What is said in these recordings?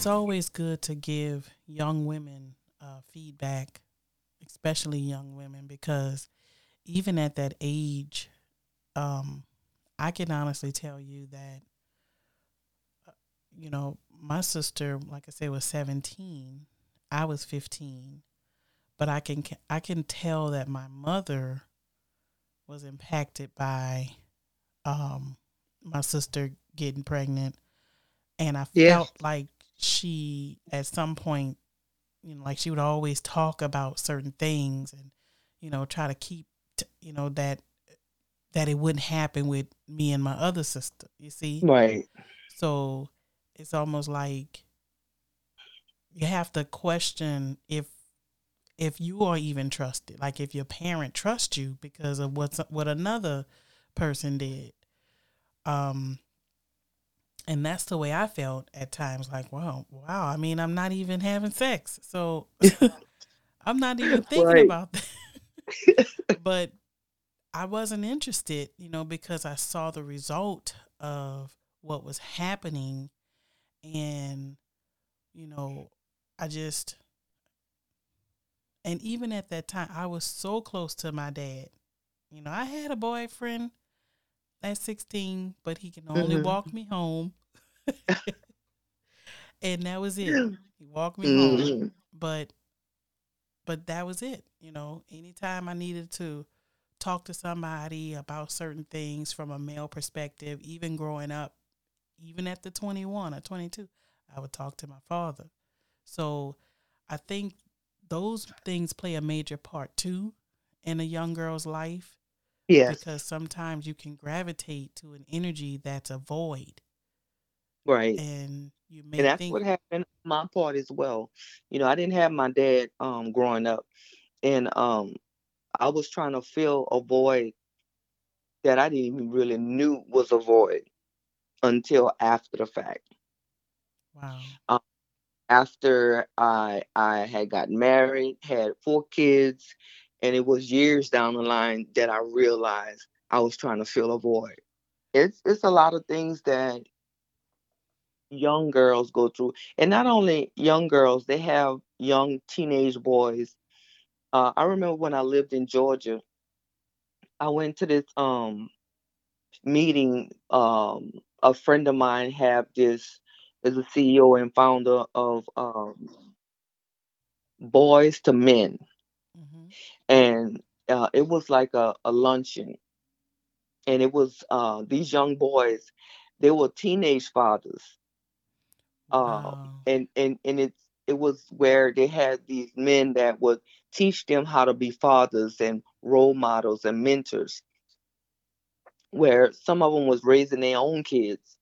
it's always good to give young women uh, feedback, especially young women, because even at that age, um, I can honestly tell you that, uh, you know, my sister, like I said, was 17. I was 15, but I can I can tell that my mother was impacted by um, my sister getting pregnant, and I yeah. felt like she at some point, you know, like she would always talk about certain things and you know try to keep t- you know that that it wouldn't happen with me and my other sister. You see, right? So it's almost like you have to question if if you are even trusted like if your parent trusts you because of what's what another person did um and that's the way i felt at times like wow wow i mean i'm not even having sex. So i'm not even thinking right. about that. But i wasn't interested you know because i saw the result of what was happening. And you know i just and even at that time i was so close to my dad. You know i had a boyfriend at 16 but he can only mm-hmm. walk me home and that was it he walked me mm-hmm. home but but that was it you know anytime i needed to talk to somebody about certain things from a male perspective even growing up even at the 21 or 22, I would talk to my father. So I think those things play a major part too in a young girl's life. Yes. Because sometimes you can gravitate to an energy that's a void. Right. And you may And that's think, what happened on my part as well. You know, I didn't have my dad um growing up. And um I was trying to fill a void that I didn't even really knew was a void until after the fact. Wow. Um, after I I had gotten married, had four kids, and it was years down the line that I realized I was trying to fill a void. It's it's a lot of things that young girls go through, and not only young girls, they have young teenage boys. Uh, I remember when I lived in Georgia, I went to this um meeting um a friend of mine had this is a CEO and founder of um, Boys to Men, mm-hmm. and uh, it was like a, a luncheon, and it was uh, these young boys. They were teenage fathers, uh, wow. and and and it it was where they had these men that would teach them how to be fathers and role models and mentors where some of them was raising their own kids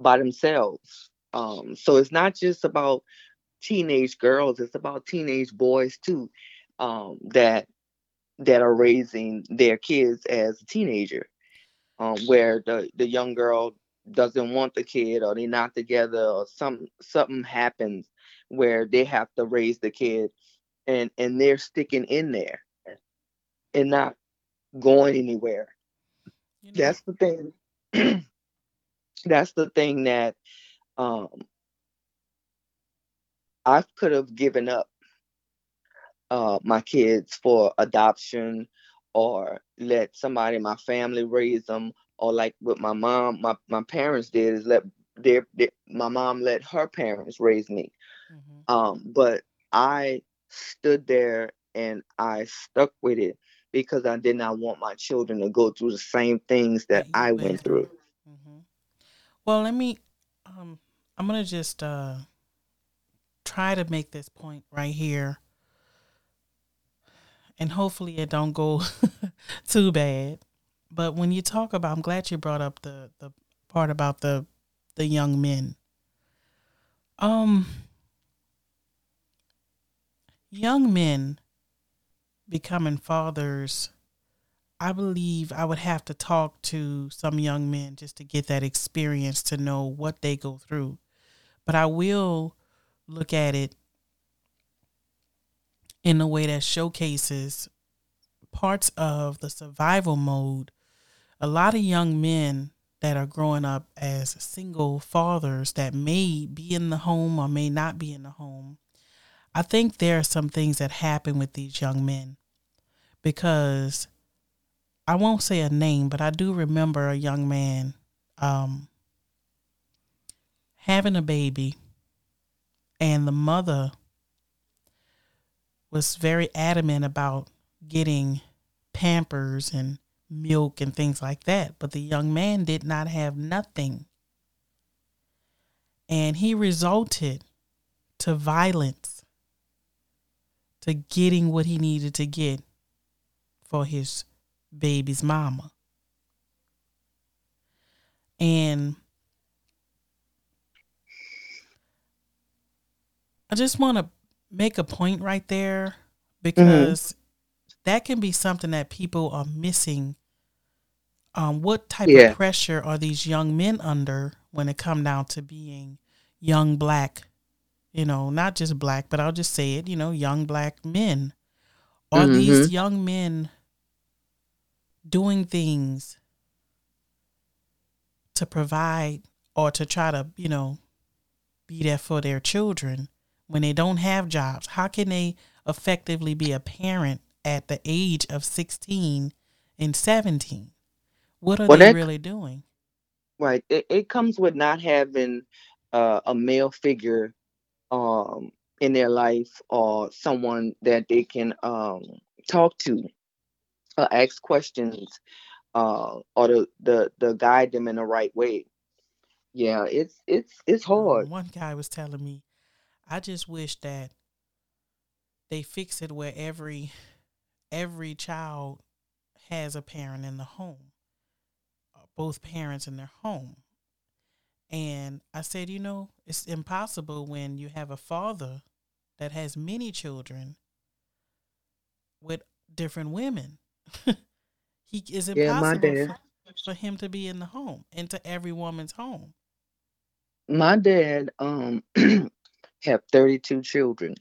by themselves. Um, so it's not just about teenage girls; it's about teenage boys too um, that that are raising their kids as a teenager. Um, where the the young girl doesn't want the kid, or they're not together, or some something happens where they have to raise the kid, and and they're sticking in there and not going anywhere. You know? That's the thing. that's the thing that um, I could have given up uh, my kids for adoption or let somebody in my family raise them or like what my mom my, my parents did is let their, their my mom let her parents raise me mm-hmm. um, but i stood there and i stuck with it because i did not want my children to go through the same things that i went through mm-hmm. Well, let me. Um, I'm gonna just uh, try to make this point right here, and hopefully it don't go too bad. But when you talk about, I'm glad you brought up the the part about the the young men. Um, young men becoming fathers I believe I would have to talk to some young men just to get that experience to know what they go through. But I will look at it in a way that showcases parts of the survival mode. A lot of young men that are growing up as single fathers that may be in the home or may not be in the home, I think there are some things that happen with these young men because I won't say a name, but I do remember a young man um, having a baby, and the mother was very adamant about getting pampers and milk and things like that. But the young man did not have nothing. And he resulted to violence, to getting what he needed to get for his baby's mama. And I just want to make a point right there because mm-hmm. that can be something that people are missing. Um, what type yeah. of pressure are these young men under when it come down to being young black, you know, not just black, but I'll just say it, you know, young black men. Are mm-hmm. these young men doing things to provide or to try to, you know, be there for their children when they don't have jobs? How can they effectively be a parent at the age of 16 and 17? What are well, they that, really doing? Right. It, it comes with not having uh, a male figure um, in their life or someone that they can um, talk to uh, ask questions uh, or to the, the guide them in the right way. Yeah, it's it's it's um, hard. One guy was telling me, I just wish that they fix it where every every child has a parent in the home, both parents in their home. And I said, you know, it's impossible when you have a father that has many children with different women. he is impossible yeah, for, for him to be in the home into every woman's home. My dad um have 32 children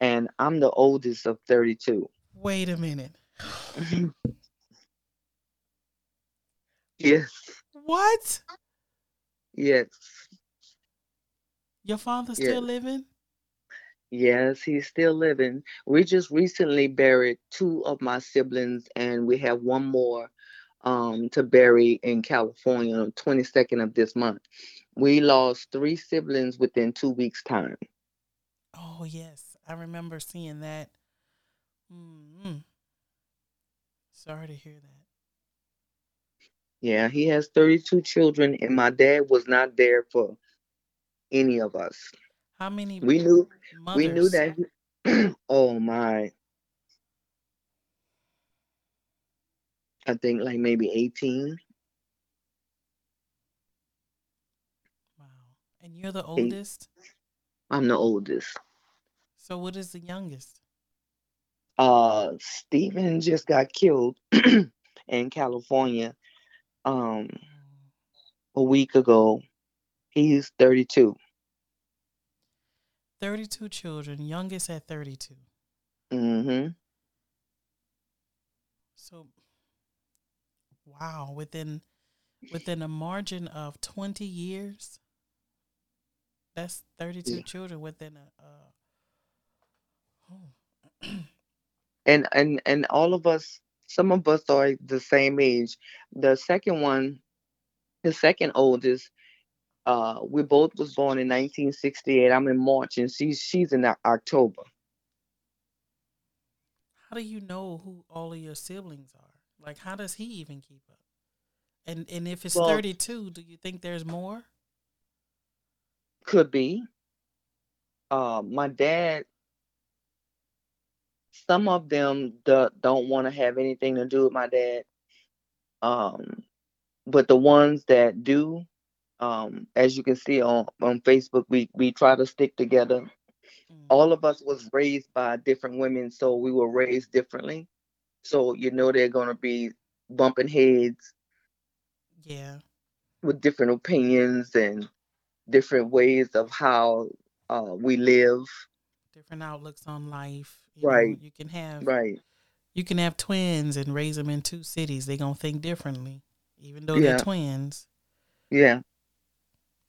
and I'm the oldest of 32. Wait a minute. yes. What? Yes. Your father still living? Yes, he's still living. We just recently buried two of my siblings, and we have one more um, to bury in California on 22nd of this month. We lost three siblings within two weeks' time. Oh, yes. I remember seeing that. Mm-hmm. Sorry to hear that. Yeah, he has 32 children, and my dad was not there for any of us. How many? We knew. Mothers? We knew that. He, oh my! I think like maybe eighteen. Wow! And you're the oldest. I'm the oldest. So what is the youngest? Uh, Stephen just got killed in California. Um, a week ago. He's 32. 32 children, youngest at 32. Mm-hmm. So wow, within within a margin of 20 years, that's 32 yeah. children within a uh, oh. and and and all of us some of us are the same age. The second one, the second oldest, uh, we both was born in 1968. I'm in March, and she's she's in October. How do you know who all of your siblings are? Like, how does he even keep up? And and if it's well, 32, do you think there's more? Could be. Uh, my dad. Some of them do, don't want to have anything to do with my dad. Um, but the ones that do, um, as you can see on, on Facebook, we, we try to stick together. Mm-hmm. All of us was raised by different women, so we were raised differently. So you know they're gonna be bumping heads. Yeah. With different opinions and different ways of how uh, we live. Different outlooks on life. You right. Know, you can have right. You can have twins and raise them in two cities. They're gonna think differently, even though yeah. they're twins. Yeah.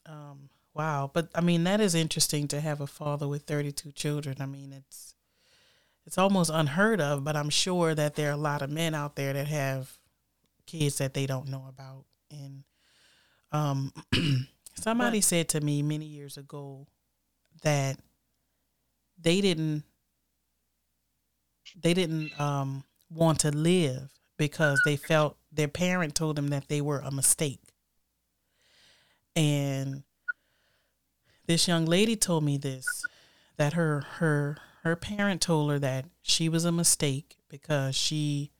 Um, wow. But I mean, that is interesting to have a father with 32 children. I mean, it's it's almost unheard of, but I'm sure that there are a lot of men out there that have kids that they don't know about. And um, somebody said to me many years ago that they didn't they didn't um, want to live because they felt their parent told them that they were a mistake. And this young lady told me this that her her her parent told her that she was a mistake because she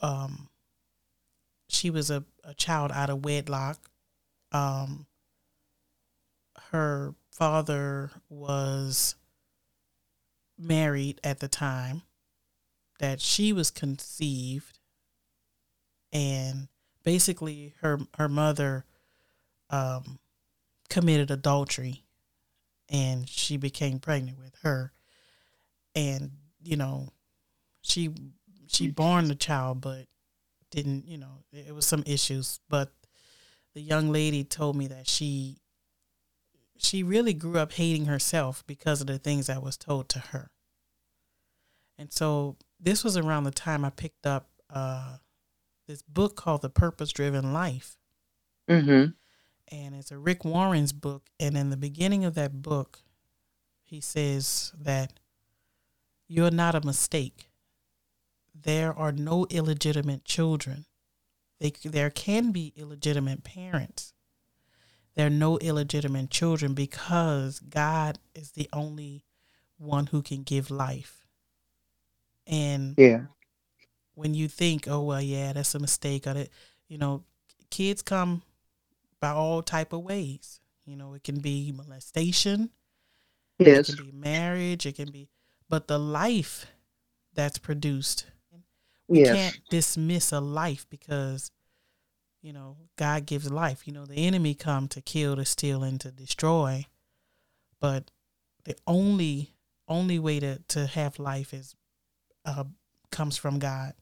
um she was a, a child out of wedlock. Um her father was married at the time that she was conceived and basically her her mother um, committed adultery and she became pregnant with her. And you know she she born the child but didn't you know it was some issues. But the young lady told me that she she really grew up hating herself because of the things that was told to her and so this was around the time i picked up uh, this book called the purpose driven life Mm-hmm. and it's a Rick Warren's book. And in the beginning of that book, he says that you're not a mistake. There are no illegitimate children. They, there can be illegitimate parents. There are no illegitimate children because God is the only one who can give life. And Yeah. when you think, oh well, yeah, that's a mistake, or that, you know, kids come by all type of ways. You know, it can be molestation, Yes. it can be marriage, it can be, but the life that's produced, we Yes. can't dismiss a life because, you know, God gives life. You know, the enemy come to kill, to steal, and to destroy, but the only only way to to have life is uh, comes from God.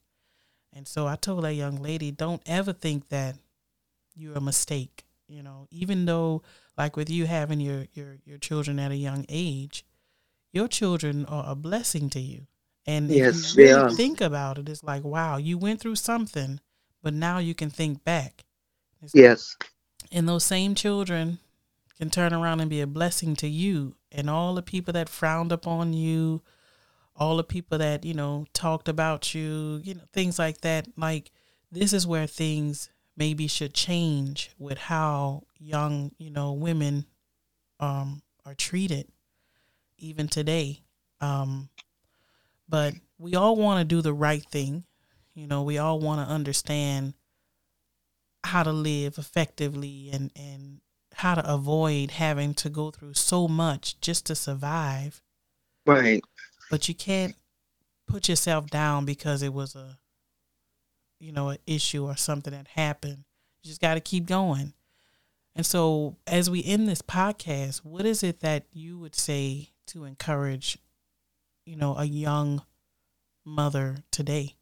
And so I told that young lady, don't ever think that you're a mistake. You know, even though like with you having your your your children at a young age, your children are a blessing to you. And Yes, if you really think about it, it's like, wow, you went through something, but now you can think back. Yes. And those same children can turn around and be a blessing to you and all the people that frowned upon you, all the people that, you know, talked about you, you know, things like that. Like this is where things maybe should change with how young, you know, women um are treated even today. Um but we all want to do the right thing. You know, we all want to understand how to live effectively and and how to avoid having to go through so much just to survive. Right. but you can't put yourself down because it was a you know an issue or something that happened. You just got to keep going. And so as we end this podcast what is it that you would say to encourage you know a young mother today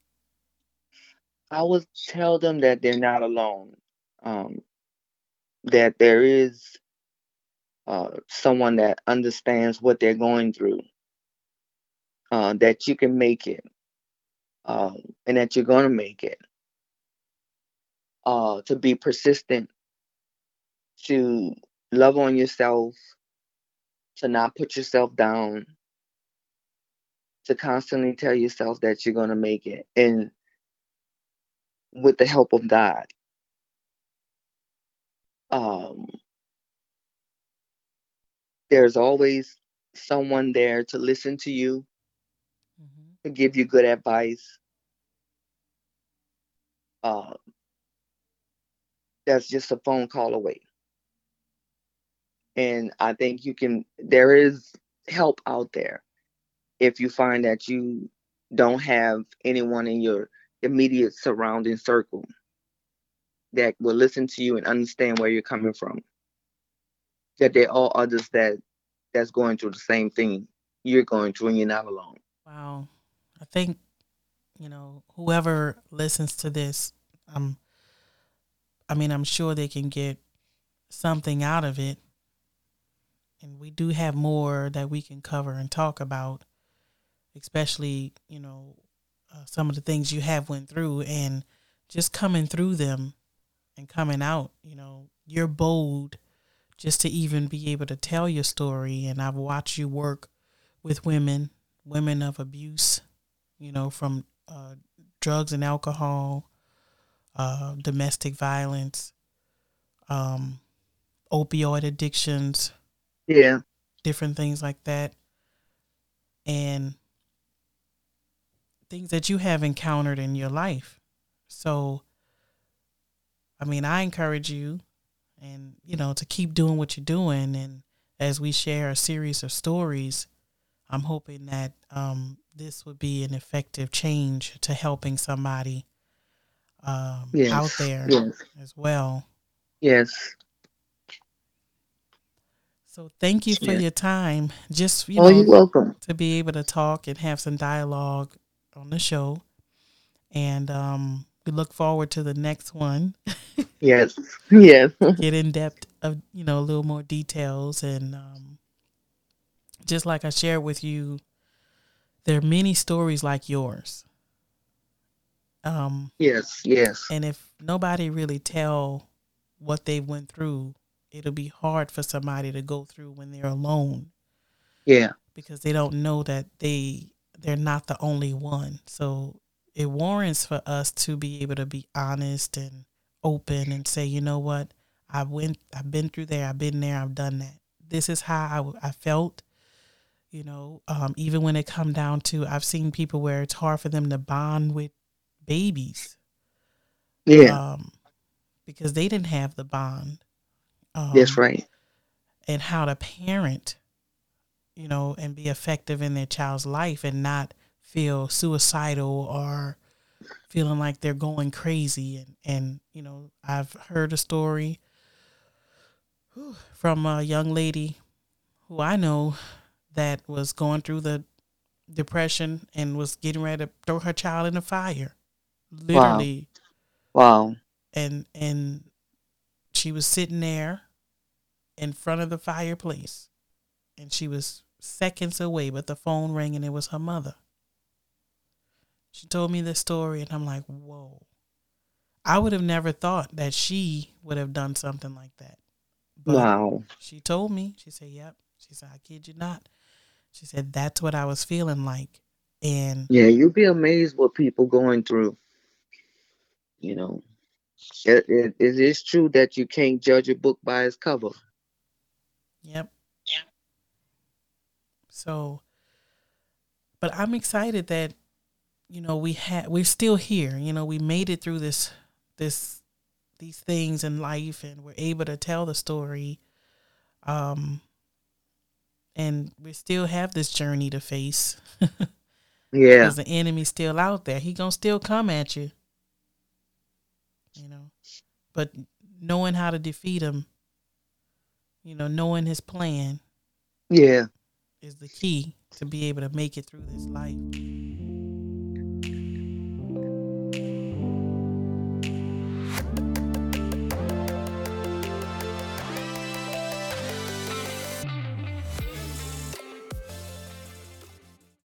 I would tell them that they're not alone. Um, that there is uh, someone that understands what they're going through. Uh, that you can make it, um, and that you're going to make it. Uh, to be persistent, to love on yourself, to not put yourself down, to constantly tell yourself that you're going to make it, and with the help of God. Um, there's always someone there to listen to you, mm-hmm. to give you good advice. Uh, that's just a phone call away. And I think you can, there is help out there if you find that you don't have anyone in your immediate surrounding circle that will listen to you and understand where you're coming from. That there are others that that's going through the same thing you're going through and you're not alone. Wow. I think, you know, whoever listens to this, um, I mean, I'm sure they can get something out of it. And we do have more that we can cover and talk about, especially, you know, uh, some of the things you have went through and just coming through them and coming out, you know, you're bold just to even be able to tell your story. And I've watched you work with women, women of abuse, you know, from uh, drugs and alcohol, uh, domestic violence, um, opioid addictions, Yeah. different things like that, and things that you have encountered in your life. So, I mean, I encourage you, and you know, to keep doing what you're doing. And as we share a series of stories, I'm hoping that um, this would be an effective change to helping somebody um, Yes. out there Yes. as well. Yes. So thank you for Yeah. your time. Just you oh, know, you're welcome. to be able to talk and have some dialogue on the show. And um, we look forward to the next one. Yes. Yes. Get in depth of you know a little more details and um, just like I shared with you, there are many stories like yours. Um, yes. Yes. and if nobody really tell what they went through, it'll be hard for somebody to go through when they're alone. Yeah. because they don't know that they they're not the only one. So it warrants for us to be able to be honest and open and say, you know what, I went, I've been through there, I've been there, I've done that. This is how I felt. You know, um, even when it come down to, I've seen people where it's hard for them to bond with babies Yeah. um, because they didn't have the bond. Um, That's right. and how to parent, you know, and be effective in their child's life and not feel suicidal or feeling like they're going crazy. And, and you know, I've heard a story from a young lady who I know that was going through the depression and was getting ready to throw her child in the fire. Literally Wow. Wow. and and she was sitting there in front of the fireplace and she was seconds away but the phone rang and it was her mother she told me this story and i'm like whoa i would have never thought that she would have done something like that but Wow. she told me she said yep she said i kid you not she said that's what i was feeling like and Yeah, you'd be amazed what people going through. You know, it, it, it is true that you can't judge a book by its cover. Yep. So, but I'm excited that you know we had we're still here. You know, we made it through this this these things in life, and we're able to tell the story. Um, and we still have this journey to face Yeah. because the enemy's still out there. He gonna still come at you. You know, but knowing how to defeat him, you know, knowing his plan Yeah. Is the key to be able to make it through this life.